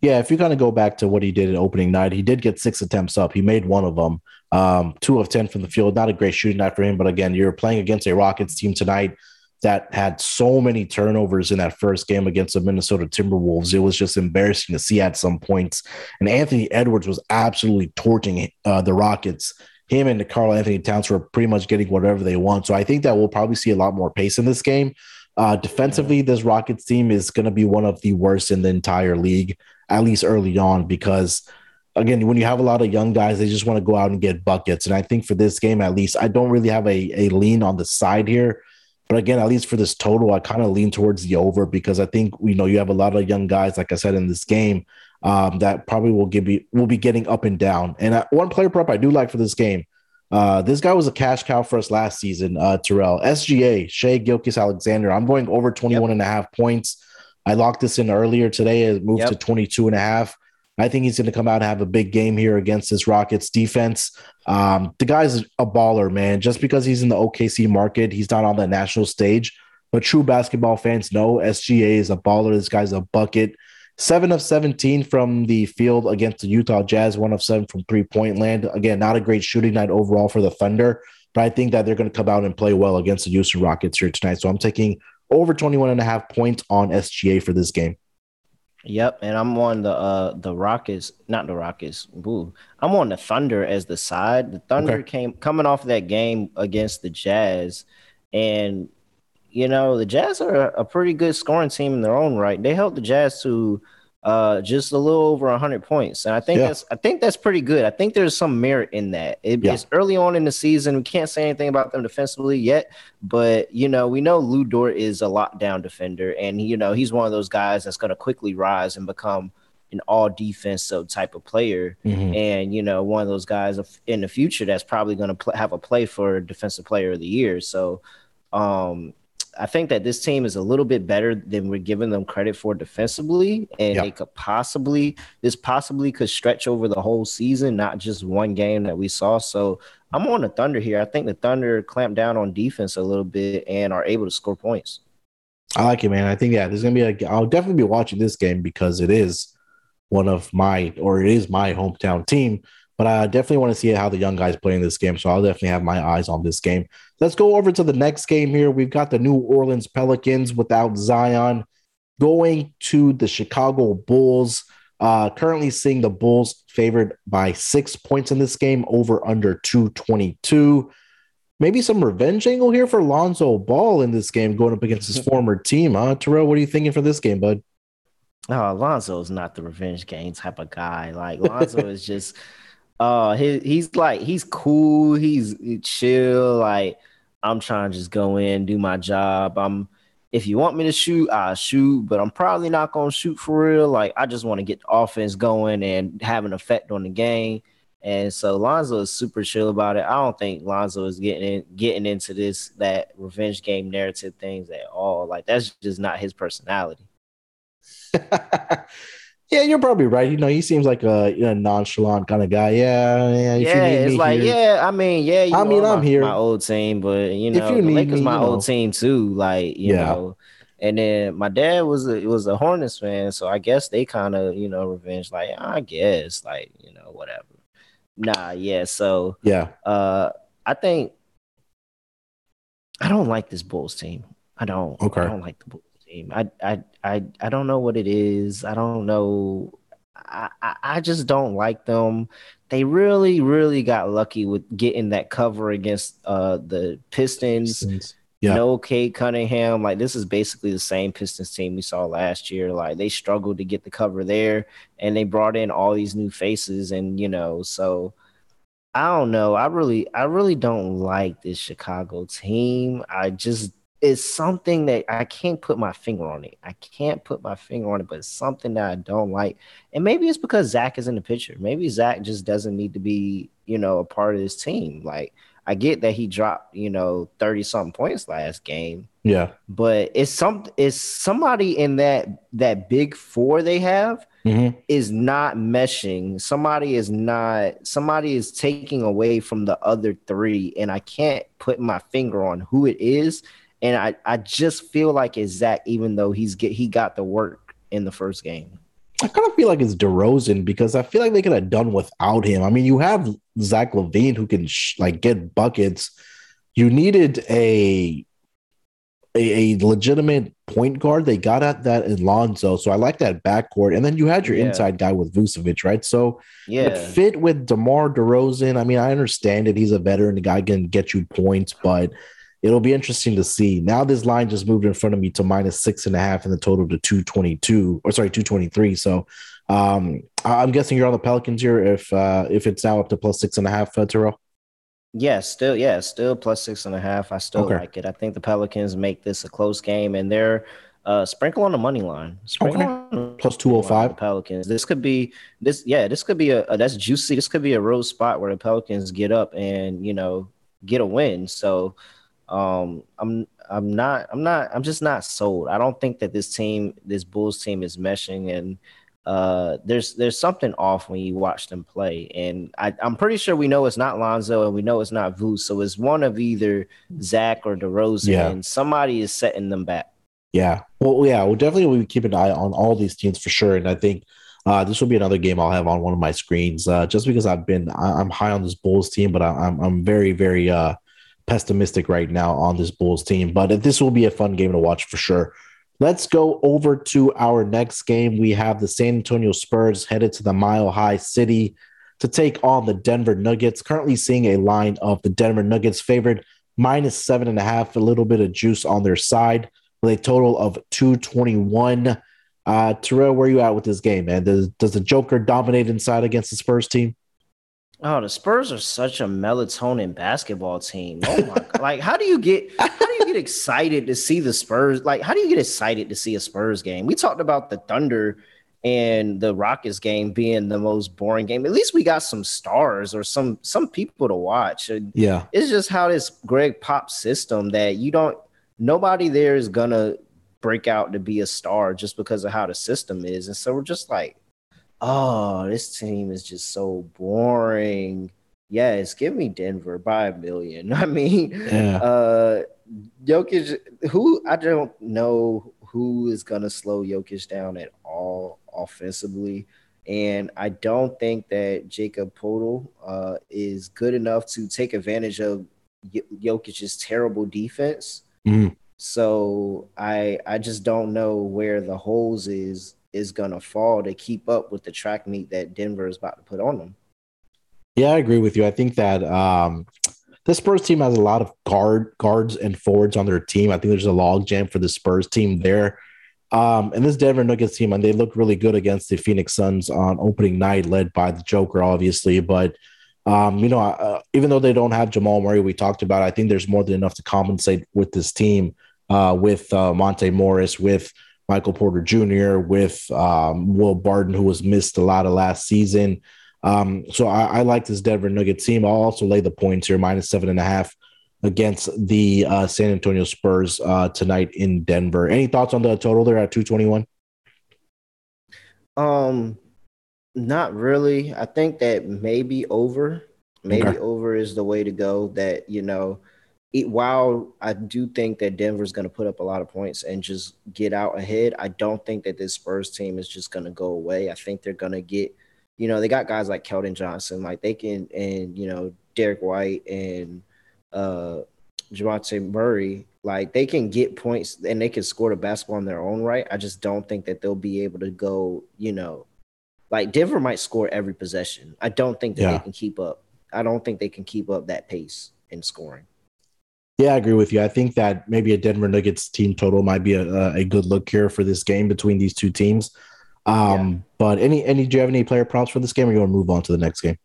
Yeah, if you kind of go back to what he did at opening night, he did get six attempts up. He made one of them, um, two of 10 from the field. Not a great shooting night for him, but again, you're playing against a Rockets team tonight that had so many turnovers in that first game against the Minnesota Timberwolves. It was just embarrassing to see at some points. And Anthony Edwards was absolutely torching uh, the Rockets. Him and Karl-Anthony Towns were pretty much getting whatever they want. So I think that we'll probably see a lot more pace in this game. Uh, defensively, this Rockets team is going to be one of the worst in the entire league at least early on, because again, when you have a lot of young guys, they just want to go out and get buckets. And I think for this game, at least, I don't really have a, a lean on the side here. But again, at least for this total, I kind of lean towards the over because I think you know you have a lot of young guys, like I said in this game, um, that probably will give you will be getting up and down. And uh, one player prop I do like for this game, uh, this guy was a cash cow for us last season, uh, Terrell SGA Shai Gilgeous-Alexander. I'm going over 21 yep. and a half points. I locked this in earlier today. It moved yep. to 22 and a half. I think he's going to come out and have a big game here against this Rockets defense. Um, the guy's a baller, man. Just because he's in the OKC market, he's not on the national stage. But true basketball fans know SGA is a baller. This guy's a bucket. Seven of 17 from the field against the Utah Jazz, one of seven from three point land. Again, not a great shooting night overall for the Thunder, but I think that they're going to come out and play well against the Houston Rockets here tonight. So I'm taking over 21 and a half points on SGA for this game. Yep, and I'm on the uh the Rockets, not the Rockets. Boo. I'm on the Thunder as the side. The Thunder okay. came coming off that game against the Jazz, and you know the Jazz are a pretty good scoring team in their own right. They held the Jazz to uh, just a little over 100 points. And I think yeah. that's I think that's pretty good. I think there's some merit in that. It, yeah. It's early on in the season. We can't say anything about them defensively yet, but you know we know Lu Dort is a lockdown defender, and you know he's one of those guys that's going to quickly rise and become an all defensive type of player, mm-hmm. and you know one of those guys in the future that's probably going to pl- have a play for defensive player of the year. So. Um, I think that this team is a little bit better than we're giving them credit for defensively, and yeah. they could possibly this possibly could stretch over the whole season, not just one game that we saw. So I'm on the Thunder here. I think the Thunder clamp down on defense a little bit and are able to score points. I like it, man. I think yeah, there's gonna be a. I'll definitely be watching this game because it is one of my or it is my hometown team. But I definitely want to see how the young guys play in this game. So I'll definitely have my eyes on this game. Let's go over to the next game here. We've got the New Orleans Pelicans without Zion going to the Chicago Bulls. Uh, currently seeing the Bulls favored by six points in this game, over under 222. Maybe some revenge angle here for Lonzo Ball in this game going up against his former team, huh? Terrell, what are you thinking for this game, bud? Oh, Lonzo is not the revenge game type of guy. Like Lonzo is just uh he, he's like he's cool, he's chill, like I'm trying to just go in, do my job. I'm if you want me to shoot, I'll shoot, but I'm probably not gonna shoot for real. Like I just want to get the offense going and have an effect on the game. And so Lonzo is super chill about it. I don't think Lonzo is getting in, getting into this that revenge game narrative things at all. Like that's just not his personality. Yeah, you're probably right. You know, he seems like a, a nonchalant kind of guy. Yeah, yeah. Yeah, it's like, here. yeah. I mean, yeah. I mean, I'm my, here. My old team, but you know, if you the Lakers me, my know. old team too. Like, you yeah. know. And then my dad was a, was a Hornets fan, so I guess they kind of you know revenge. Like, I guess, like you know, whatever. Nah, yeah. So yeah, uh, I think I don't like this Bulls team. I don't. Okay. I don't like the Bulls team. I I I I don't know what it is. I don't know. I, I, I just don't like them. They really, really got lucky with getting that cover against uh the Pistons. Pistons. Yeah. No Cade Cunningham. Like this is basically the same Pistons team we saw last year. Like they struggled to get the cover there, and they brought in all these new faces, and you know, so I don't know. I really, I really don't like this Chicago team. I just is something that I can't put my finger on it. I can't put my finger on it, but it's something that I don't like. And maybe it's because Zach is in the picture. Maybe Zach just doesn't need to be, you know, a part of this team. Like I get that he dropped, you know, 30 something points last game. Yeah. But it's some it's somebody in that that big four they have mm-hmm. is not meshing. Somebody is not somebody is taking away from the other three, and I can't put my finger on who it is and I, I just feel like it's Zach, even though he's get he got the work in the first game. I kind of feel like it's DeRozan because I feel like they could have done without him. I mean, you have Zach LaVine who can sh- like get buckets. You needed a, a, a legitimate point guard. They got at that in Lonzo, so I like that backcourt. And then you had your yeah. inside guy with Vucevic, right? So yeah, it fit with DeMar DeRozan. I mean, I understand it. He's a veteran. The guy can get you points, but it'll be interesting to see. Now this line just moved in front of me to minus six and a half and the total to 222 or sorry, 223. So um, I'm guessing you're on the Pelicans here if uh, if it's now up to plus six and a half, uh, Terrell. Yeah, still, yeah, still plus six and a half. I still okay. like it. I think the Pelicans make this a close game, and they're uh, sprinkle on the money line. Sprinkle okay. Plus two hundred oh five. Pelicans. This could be this. Yeah, this could be a, a, that's juicy. This could be a road spot where the Pelicans get up and you know get a win. So um, I'm I'm not I'm not I'm just not sold. I don't think that this team, this Bulls team, is meshing, and uh, there's there's something off when you watch them play. And I, I'm pretty sure we know it's not Lonzo, and we know it's not Vu. So it's one of either Zach or DeRozan, yeah. and somebody is setting them back. Yeah, well, yeah, we'll definitely be keep an eye on all these teams for sure. And I think uh, this will be another game I'll have on one of my screens, uh, just because I've been I, am high on this Bulls team, but I, I'm I'm very very uh pessimistic right now on this Bulls team, but this will be a fun game to watch for sure. Let's go over to our next game. We have the San Antonio Spurs headed to the Mile High City to take on the Denver Nuggets. Currently seeing a line of the Denver Nuggets favored minus seven and a half, a little bit of juice on their side with a total of 221. Uh, Terrell, where are you at with this game, man? Does, does the Joker dominate inside against the Spurs team? Oh, the Spurs are such a melatonin basketball team. Oh my god! Like, how do you get how do you get excited to see the Spurs? Like, how do you get excited to see a Spurs game? We talked about the Thunder and the Rockets game being the most boring game. At least we got some stars or some some people to watch. Yeah, it's just how this Gregg Pop system that you don't nobody there is gonna break out to be a star just because of how the system is, and so we're just like oh, this team is just so boring. Yes, give me Denver by a million. I mean, yeah. uh, Jokic, who I don't know who is gonna slow Jokic down at all offensively. And I don't think that Jakob Poeltl uh, is good enough to take advantage of Jokic's terrible defense. Mm. So I I just don't know where the holes is is gonna fall to keep up with the track meet that Denver is about to put on them. Yeah, I agree with you. I think that um, the Spurs team has a lot of guard guards and forwards on their team. I think there's a log jam for the Spurs team there. Um, and this Denver Nuggets team, and they look really good against the Phoenix Suns on opening night, led by the Joker, obviously. But um, you know, uh, even though they don't have Jamal Murray, we talked about, I think there's more than enough to compensate with this team, uh, with uh, Monte Morris, with Michael Porter Jr., with um, Will Barton, who was missed a lot of last season. Um, so I, I, like this Denver Nuggets team. I'll also lay the points here, minus seven and a half against the uh, San Antonio Spurs uh, tonight in Denver. Any thoughts on the total there at 221? Um, not really. I think that maybe over, maybe okay. over is the way to go. That you know, it, while I do think that Denver's going to put up a lot of points and just get out ahead, I don't think that this Spurs team is just going to go away. I think they're going to get, you know, they got guys like Keldon Johnson, like they can, and you know, Derrick White and uh Jamal Murray, like they can get points and they can score the basketball in their own right. I just don't think that they'll be able to go, you know, like Denver might score every possession. I don't think that yeah. they can keep up. I don't think they can keep up that pace in scoring. Yeah, I agree with you. I think that maybe a Denver Nuggets team total might be a, a good look here for this game between these two teams. Um, yeah. But any any do you have any player props for this game, or you want to move on to the next game?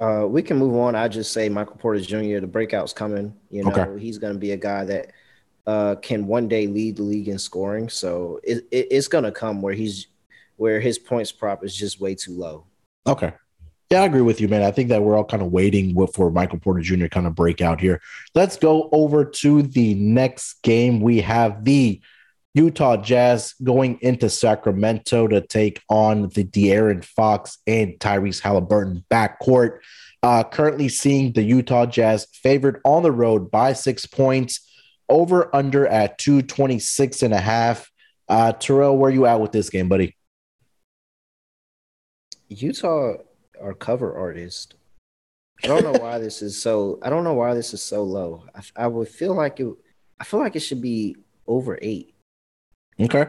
Uh, we can move on. I just say Michael Porter Jr. The breakout's coming. You know, okay. he's going to be a guy that uh, can one day lead the league in scoring. So it, it, it's going to come where he's where his points prop is just way too low. Okay. Yeah, I agree with you, man. I think that we're all kind of waiting for Michael Porter Jr. kind of break out here. Let's go over to the next game. We have the Utah Jazz going into Sacramento to take on the De'Aaron Fox and Tyrese Halliburton backcourt. Uh, currently seeing the Utah Jazz favored on the road by six points, over under at 226 and a half. Uh, Terrell, where you at with this game, buddy? Utah are cover artist. I don't know why this is so. I don't know why this is so low. I, I would feel like it. I feel like it should be over eight. Okay.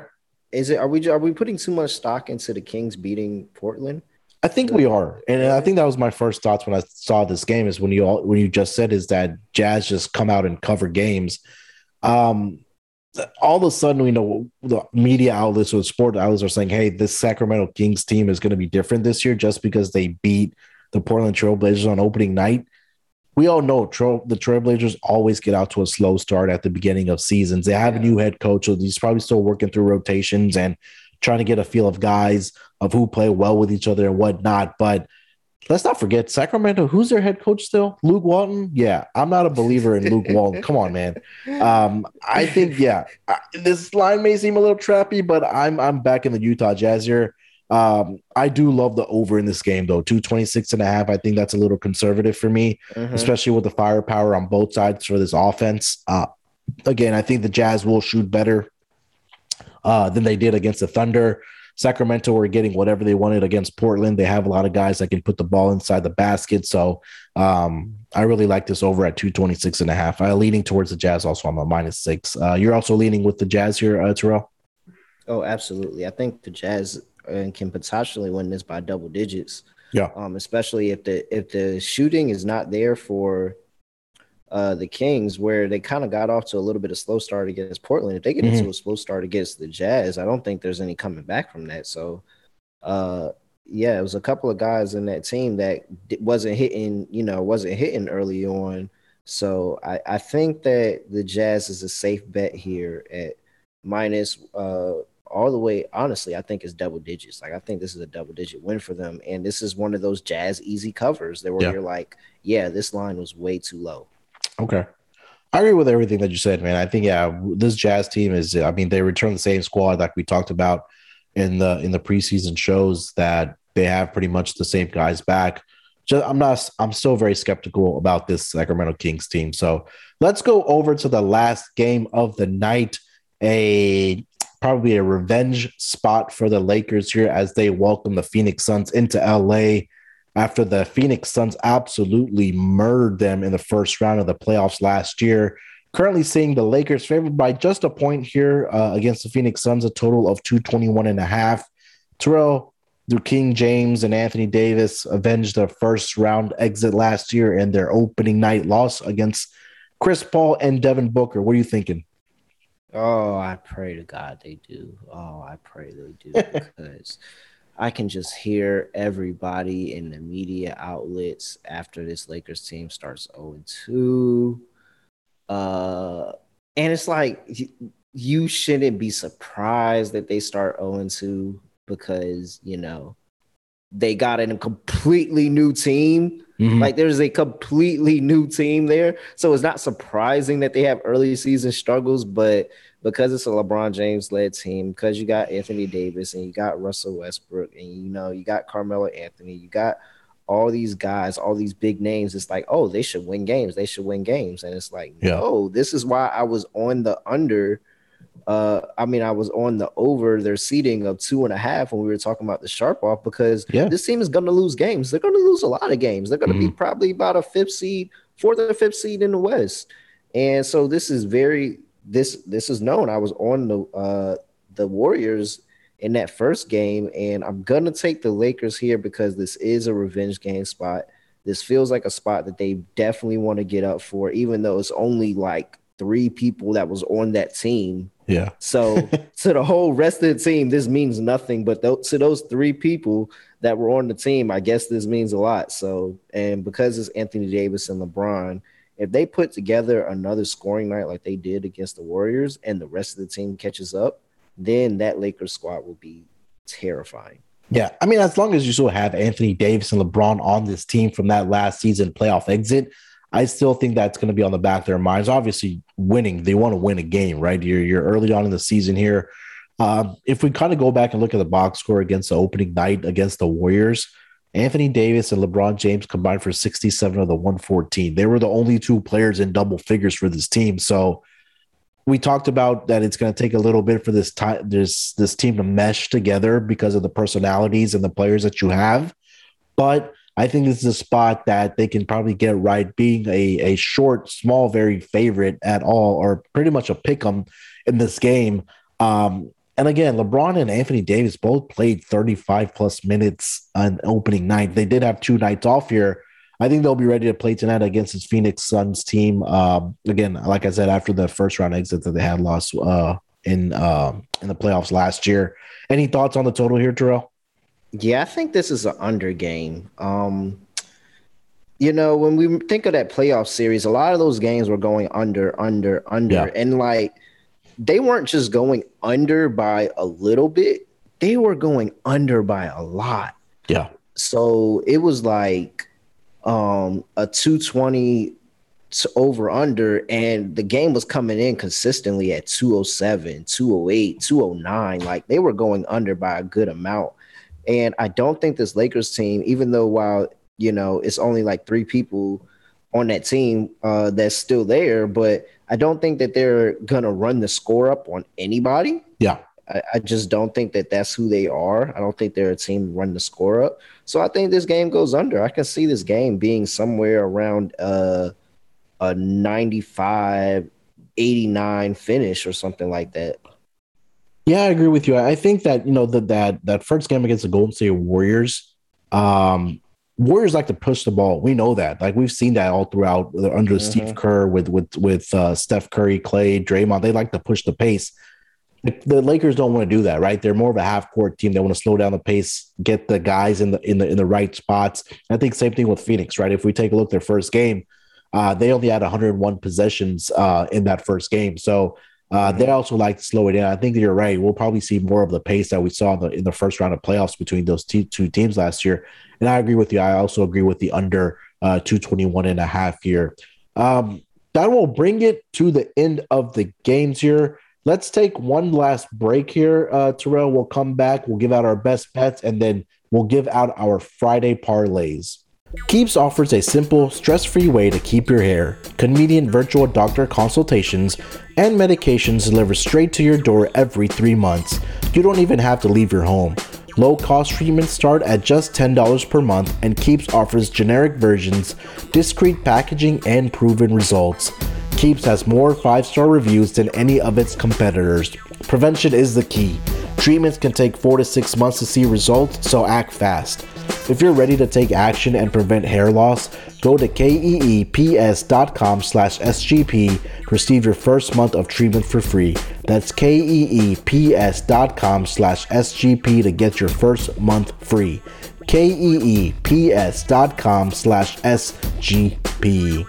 Is it? Are we? Are we putting too much stock into the Kings beating Portland? I think we are, and I think that was my first thoughts when I saw this game. Is when you all when you just said is that Jazz just come out and cover games. Um, all of a sudden, we know the media outlets or sport outlets are saying, "Hey, this Sacramento Kings team is going to be different this year just because they beat the Portland Trailblazers on opening night." We all know the Trailblazers always get out to a slow start at the beginning of seasons. They have a new head coach, so he's probably still working through rotations and trying to get a feel of guys of who play well with each other and whatnot. But let's not forget Sacramento. Who's their head coach still? Luke Walton. Yeah, I'm not a believer in Luke Walton. Come on, man. Um, I think yeah, this line may seem a little trappy, but I'm I'm back in the Utah Jazz here. Um, I do love the over in this game though. 226 and a half. I think that's a little conservative for me, mm-hmm. especially with the firepower on both sides for this offense. Uh, again, I think the Jazz will shoot better uh, than they did against the Thunder. Sacramento were getting whatever they wanted against Portland. They have a lot of guys that can put the ball inside the basket. So um, I really like this over at 226 and a half. I'm leaning towards the Jazz also. I'm a minus six. Uh, you're also leaning with the Jazz here, uh, Terrell? Oh, absolutely. I think the Jazz uh, can potentially win this by double digits. Yeah. Um, especially if the if the shooting is not there for uh, the Kings, where they kind of got off to a little bit of slow start against Portland. If they get mm-hmm. into a slow start against the Jazz, I don't think there's any coming back from that. So, uh, yeah, it was a couple of guys in that team that wasn't hitting, you know, wasn't hitting early on. So I, I think that the Jazz is a safe bet here at minus uh, all the way. Honestly, I think it's double digits. Like I think this is a double digit win for them, and this is one of those Jazz easy covers that where yeah. you're like, yeah, this line was way too low. Okay. I agree with everything that you said, man. I think yeah, this Jazz team is. I mean, they return the same squad like we talked about in the in the preseason shows that they have pretty much the same guys back. Just, I'm not. I'm still very skeptical about this Sacramento Kings team. So let's go over to the last game of the night. A probably a revenge spot for the Lakers here as they welcome the Phoenix Suns into LA after the Phoenix Suns absolutely murdered them in the first round of the playoffs last year. Currently seeing the Lakers favored by just a point here uh, against the Phoenix Suns, a total of 221 and a half. Terrell, do King James and Anthony Davis avenge their first round exit last year and their opening night loss against Chris Paul and Devin Booker? What are you thinking? Oh, I pray to God they do. Oh, I pray they do because I can just hear everybody in the media outlets after this Lakers team starts 0 2. Uh, and it's like you shouldn't be surprised that they start 0 2 because, you know, they got in a completely new team. Mm-hmm. Like there's a completely new team there. So it's not surprising that they have early season struggles, but because it's a LeBron James led team, because you got Anthony Davis and you got Russell Westbrook and you know you got Carmelo Anthony, you got all these guys, all these big names. It's like, oh, they should win games. They should win games. And it's like, yeah. no, this is why I was on the under. Uh, I mean, I was on the over their seating of two and a half when we were talking about the sharp off because yeah. this team is going to lose games. They're going to lose a lot of games. They're going to mm-hmm. be probably about a fifth seed, fourth or fifth seed in the West. And so this is very this this is known. I was on the uh, the Warriors in that first game, and I'm gonna take the Lakers here because this is a revenge game spot. This feels like a spot that they definitely want to get up for, even though it's only like three people that was on that team. Yeah. So to the whole rest of the team, this means nothing. But th- to those three people that were on the team, I guess this means a lot. So, and because it's Anthony Davis and LeBron, if they put together another scoring night like they did against the Warriors and the rest of the team catches up, then that Lakers squad will be terrifying. Yeah, I mean, as long as you still have Anthony Davis and LeBron on this team from that last season playoff exit, I still think that's going to be on the back of their minds. Obviously, winning, they want to win a game, right? You're you're early on in the season here. Um, if we kind of go back and look at the box score against the opening night against the Warriors, Anthony Davis and LeBron James combined for 67 of the 114. They were the only two players in double figures for this team. So we talked about that it's going to take a little bit for this time this this team to mesh together because of the personalities and the players that you have. But I think this is a spot that they can probably get right, being a, a short, small, very favorite at all, or pretty much a pick 'em in this game. Um, and again, LeBron and Anthony Davis both played 35 plus minutes on opening night. They did have two nights off here. I think they'll be ready to play tonight against his Phoenix Suns team. Um, again, like I said, after the first round exit that they had lost uh, in uh, in the playoffs last year. Any thoughts on the total here, Terrell? Yeah, I think this is an under game. Um, you know, when we think of that playoff series, a lot of those games were going under, under, under, yeah. and like they weren't just going under by a little bit, they were going under by a lot. Yeah. So it was like um a 220 over under and the game was coming in consistently at 207 208 209 like they were going under by a good amount and i don't think this lakers team even though while you know it's only like three people on that team uh that's still there but I don't think that they're gonna run the score up on anybody. Yeah. I, I, just don't think that that's who they are. I don't think they're a team run the score up. So I think this game goes under. I can see this game being somewhere around uh, a 95, 89 finish or something like that. Yeah, I agree with you. I think that you know that that that first game against the Golden State Warriors, um, Warriors like to push the ball. We know that. Like we've seen that all throughout under mm-hmm. Steve Kerr with with with uh, Steph Curry, Klay, Draymond. They like to push the pace. The, the Lakers don't want to do that, right? They're more of a half court team. They want to slow down the pace, get the guys in the in the in the right spots. I think same thing with Phoenix, right? If we take a look at their first game, uh, they only had 101 possessions uh, in that first game. So uh, they also like to slow it down. I think you're right. We'll probably see more of the pace that we saw in the, in the first round of playoffs between those two teams last year. And I agree with you. I also agree with the under uh, 221 and a half here. Um, that will bring it to the end of the games here. Let's take one last break here, uh, Terrell. We'll come back. We'll give out our best bets and then we'll give out our Friday parlays. Keeps offers a simple, stress free way to keep your hair. Convenient virtual doctor consultations and medications delivered straight to your door every three months. You don't even have to leave your home. Low cost treatments start at just $10 per month and Keeps offers generic versions, discreet packaging, and proven results. Keeps has more 5 star reviews than any of its competitors. Prevention is the key. Treatments can take 4 to 6 months to see results, so act fast. If you're ready to take action and prevent hair loss, go to keeps.com slash SGP to receive your first month of treatment for free. That's keeps.com slash SGP to get your first month free. keeps.com slash SGP.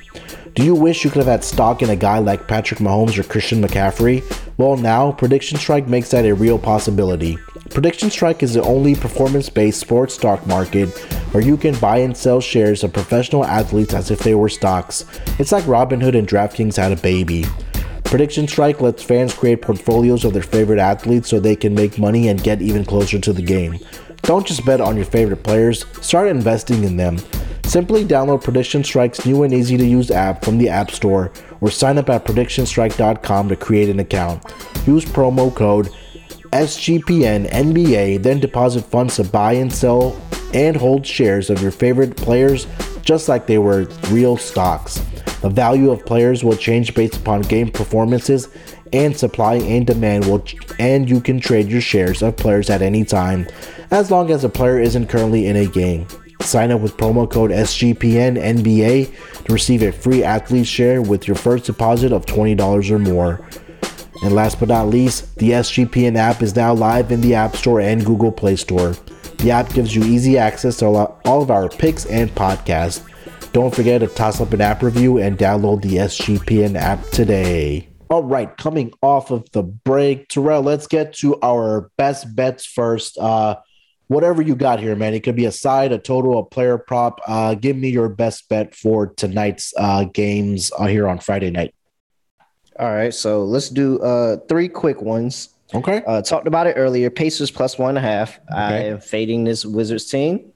Do you wish you could have had stock in a guy like Patrick Mahomes or Christian McCaffrey? Well, now Prediction Strike makes that a real possibility. Prediction Strike is the only performance based sports stock market where you can buy and sell shares of professional athletes as if they were stocks. It's like Robinhood and DraftKings had a baby. Prediction Strike lets fans create portfolios of their favorite athletes so they can make money and get even closer to the game. Don't just bet on your favorite players, start investing in them. Simply download Prediction Strike's new and easy to use app from the App Store or sign up at predictionstrike.com to create an account. Use promo code SGPN NBA, then deposit funds to buy and sell and hold shares of your favorite players just like they were real stocks. The value of players will change based upon game performances and supply and demand will and you can trade your shares of players at any time as long as a player isn't currently in a game. Sign up with promo code SGPN NBA to receive a free athlete share with your first deposit of $20 or more. And last but not least, the SGPN app is now live in the App Store and Google Play Store. The app gives you easy access to all of our picks and podcasts. Don't forget to toss up an app review and download the SGPN app today. All right, coming off of the break, Terrell, let's get to our best bets first. Uh, whatever you got here, man. It could be a side, a total, a player prop. Uh, give me your best bet for tonight's uh, games uh, here on Friday night. All right, so let's do uh, three quick ones. Okay. Uh, talked about it earlier. Pacers plus one and a half. Okay. I am fading this Wizards team.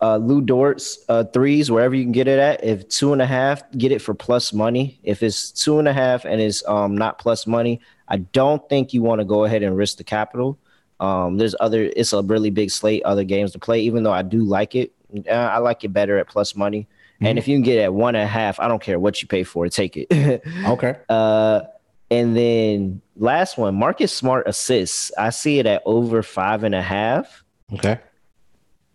Uh, Lu Dort's uh, threes, wherever you can get it at. If two and a half, get it for plus money. If it's two and a half and it's um, not plus money, I don't think you want to go ahead and risk the capital. Um, there's other, it's a really big slate, other games to play, even though I do like it. Uh, I like it better at plus money. Mm-hmm. And if you can get at one and a half, I don't care what you pay for it, take it. okay. Uh, and then last one, Marcus Smart assists. I see it at over five and a half. Okay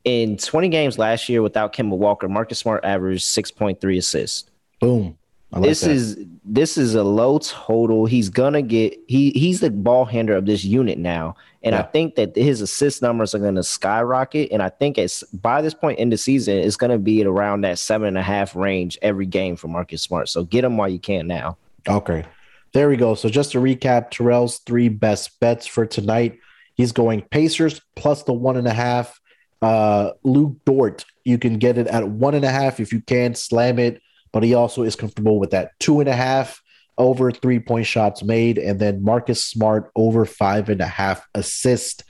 in 20 games last year without Kemba Walker, Marcus Smart averaged 6.3 assists. Boom. Like this that. is this is a low total. He's gonna get he he's the ball handler of this unit now, and yeah. I think that his assist numbers are gonna skyrocket. And I think it's by this point in the season, it's gonna be at around that seven and a half range every game for Marcus Smart. So get him while you can now. Okay, there we go. So just to recap, Terrell's three best bets for tonight. He's going Pacers plus the one and a half uh, Lu Dort, you can get it at one and a half if you can slam it, but he also is comfortable with that two and a half over three point shots made, and then Marcus Smart over five and a half assist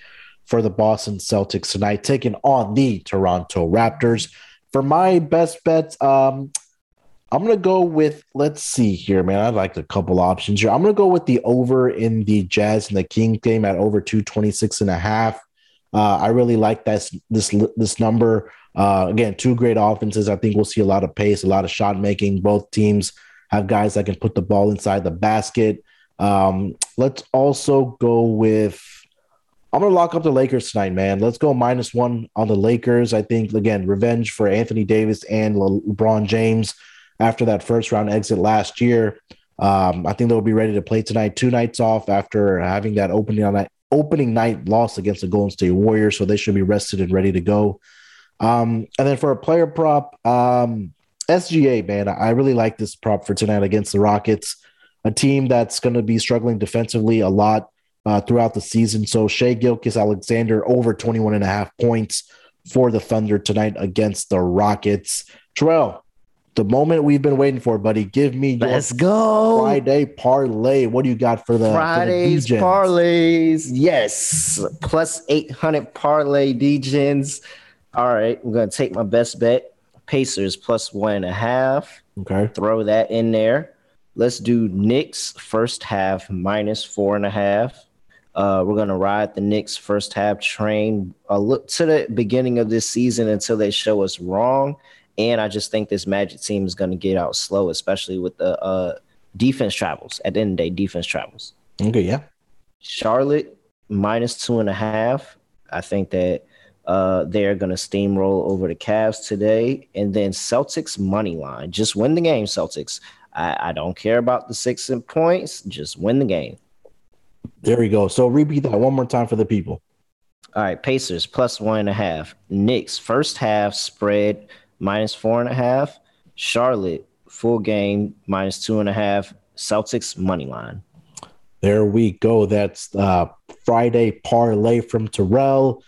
for the Boston Celtics tonight, taking on the Toronto Raptors. For my best bets, um, I'm gonna go with let's see here, man. I like a couple options here. I'm gonna go with the over in the Jazz and the King game at over 226 and a half. Uh, I really like this this this number. Uh, again, two great offenses. I think we'll see a lot of pace, a lot of shot making. Both teams have guys that can put the ball inside the basket. Um, let's also go with. I'm gonna lock up the Lakers tonight, man. Let's go minus one on the Lakers. I think again, revenge for Anthony Davis and LeBron James after that first round exit last year. Um, I think they'll be ready to play tonight. Two nights off after having that opening on that opening night loss against the Golden State Warriors, so they should be rested and ready to go. Um, and then for a player prop, um, SGA, man, I really like this prop for tonight against the Rockets, a team that's going to be struggling defensively a lot uh, throughout the season. So Shai Gilgeous-Alexander over 21 and a half points for the Thunder tonight against the Rockets. Terrell, the moment we've been waiting for, buddy. Give me let's go Friday parlay. What do you got for the Fridays for the parlays? Yes, plus eight hundred parlay DGens. All right, I'm gonna take my best bet. Pacers plus one and a half. Okay, throw that in there. Let's do Knicks first half minus four and a half. Uh, we're gonna ride the Knicks first half train. A look to the beginning of this season until they show us wrong and I just think this Magic team is going to get out slow, especially with the uh, defense travels. At the end of the day, defense travels. Okay, yeah. Charlotte minus two and a half. I think that uh, they're going to steamroll over the Cavs today. And then Celtics money line. Just win the game, Celtics. I, I don't care about the six and points. Just win the game. There we go. So repeat that one more time for the people. All right, Pacers plus one and a half. Knicks first half spread minus four and a half. Charlotte full game minus two and a half. Celtics money line. There we go. That's uh Friday parlay from Terrell.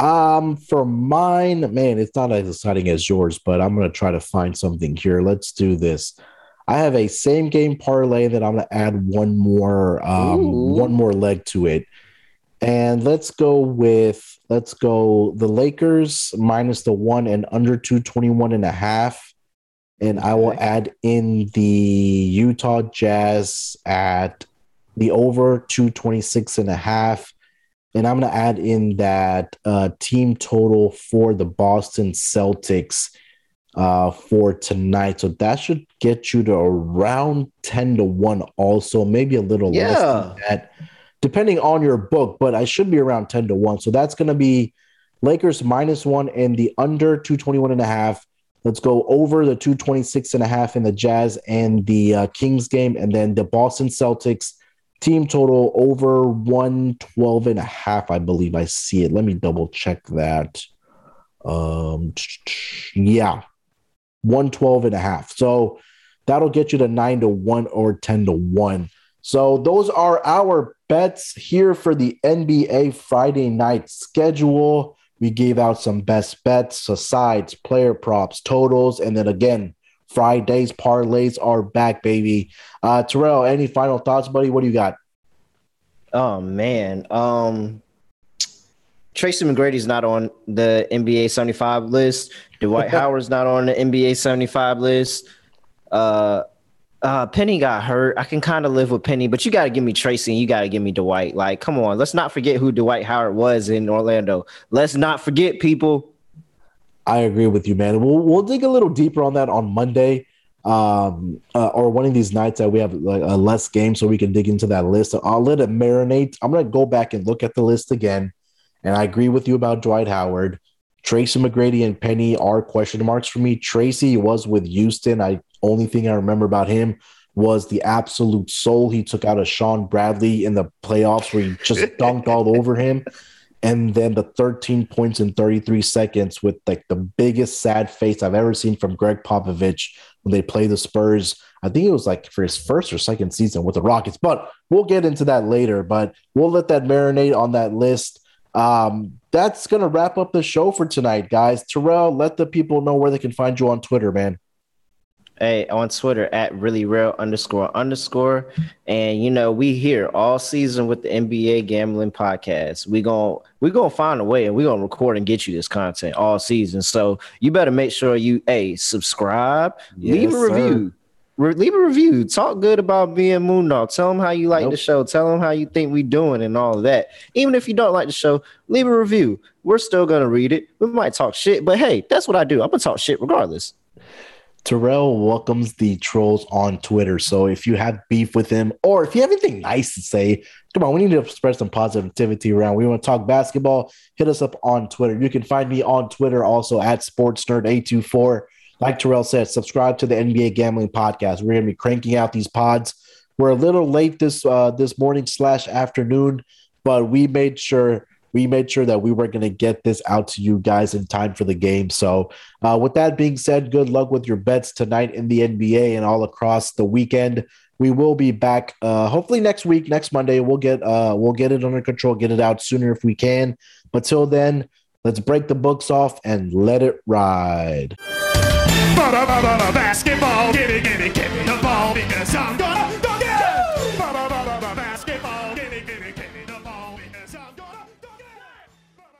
Um, for mine, man, it's not as exciting as yours, but I'm gonna try to find something here. Let's do this. I have a same game parlay that I'm gonna add one more um Ooh. one more leg to it. And let's go with let's go the Lakers minus the one and under 221 and a half. And. I will add in the Utah Jazz at the over 226 and a half. And I'm going to add in that uh, team total for the Boston Celtics uh, for tonight. So that should get you to around 10 to 1 also, maybe a little yeah. less than that depending on your book, but I should be around 10 to 1. So that's going to be Lakers minus one and the under 221 and a half. Let's go over the 226 and a half in the Jazz and the uh, Kings game. And then the Boston Celtics team total over 112 and a half. I believe I see it. Let me double check that. Um, yeah. 112 and a half. So that'll get you to nine to one or 10 to one. So those are our bets here for the NBA Friday night schedule. We gave out some best bets, asides, player props, totals, and then again, Friday's parlays are back, baby. Uh, Terrell, any final thoughts, buddy? What do you got? Oh man, um, Tracy McGrady's not on the NBA 75 list. Dwight Howard's not on the NBA 75 list. Uh, uh, Penny got hurt. I can kind of live with Penny, but you got to give me Tracy and you got to give me Dwight. Like, come on, let's not forget who Dwight Howard was in Orlando. Let's not forget people. I agree with you, man. We'll we'll dig a little deeper on that on Monday, um, uh, or one of these nights that we have like a less game, so we can dig into that list. I'll let it marinate. I'm gonna go back and look at the list again, and I agree with you about Dwight Howard. Tracy McGrady and Penny are question marks for me. Tracy was with Houston. I only thing I remember about him was the absolute soul he took out of Shawn Bradley in the playoffs, where he just dunked all over him and then the 13 points in 33 seconds with like the biggest sad face I've ever seen from Gregg Popovich when they play the Spurs. I think it was like for his first or second season with the Rockets, but we'll get into that later. But we'll let that marinate on that list. Um, that's gonna wrap up the show for tonight, guys. Terrell, let the people know where they can find you on Twitter, man. Hey, on Twitter at really real underscore underscore. And you know, we here all season with the NBA gambling podcast. We gonna we gonna find a way and we're gonna record and get you this content all season. So you better make sure you hey subscribe, yes, leave a review. Re- leave a review. Talk good about being Moondog. Tell them how you like nope. the show. Tell them how you think we doing and all of that. Even if you don't like the show, leave a review. We're still gonna read it. We might talk shit, but hey, that's what I do. I'm gonna talk shit regardless. Terrell welcomes the trolls on Twitter. So if you have beef with him or if you have anything nice to say, come on, we need to spread some positivity around. We want to talk basketball. Hit us up on Twitter. You can find me on Twitter also at SportsNerd824. Like Terrell said, subscribe to the NBA Gambling Podcast. We're going to be cranking out these pods. We're a little late this uh, this morning slash afternoon, but we made sure we made sure that we were going to get this out to you guys in time for the game. So, uh, with that being said, good luck with your bets tonight in the NBA and all across the weekend. We will be back uh, hopefully next week, next Monday. We'll get uh, we'll get it under control, get it out sooner if we can. But till then, let's break the books off and let it ride. Basketball, give it, give it, give it.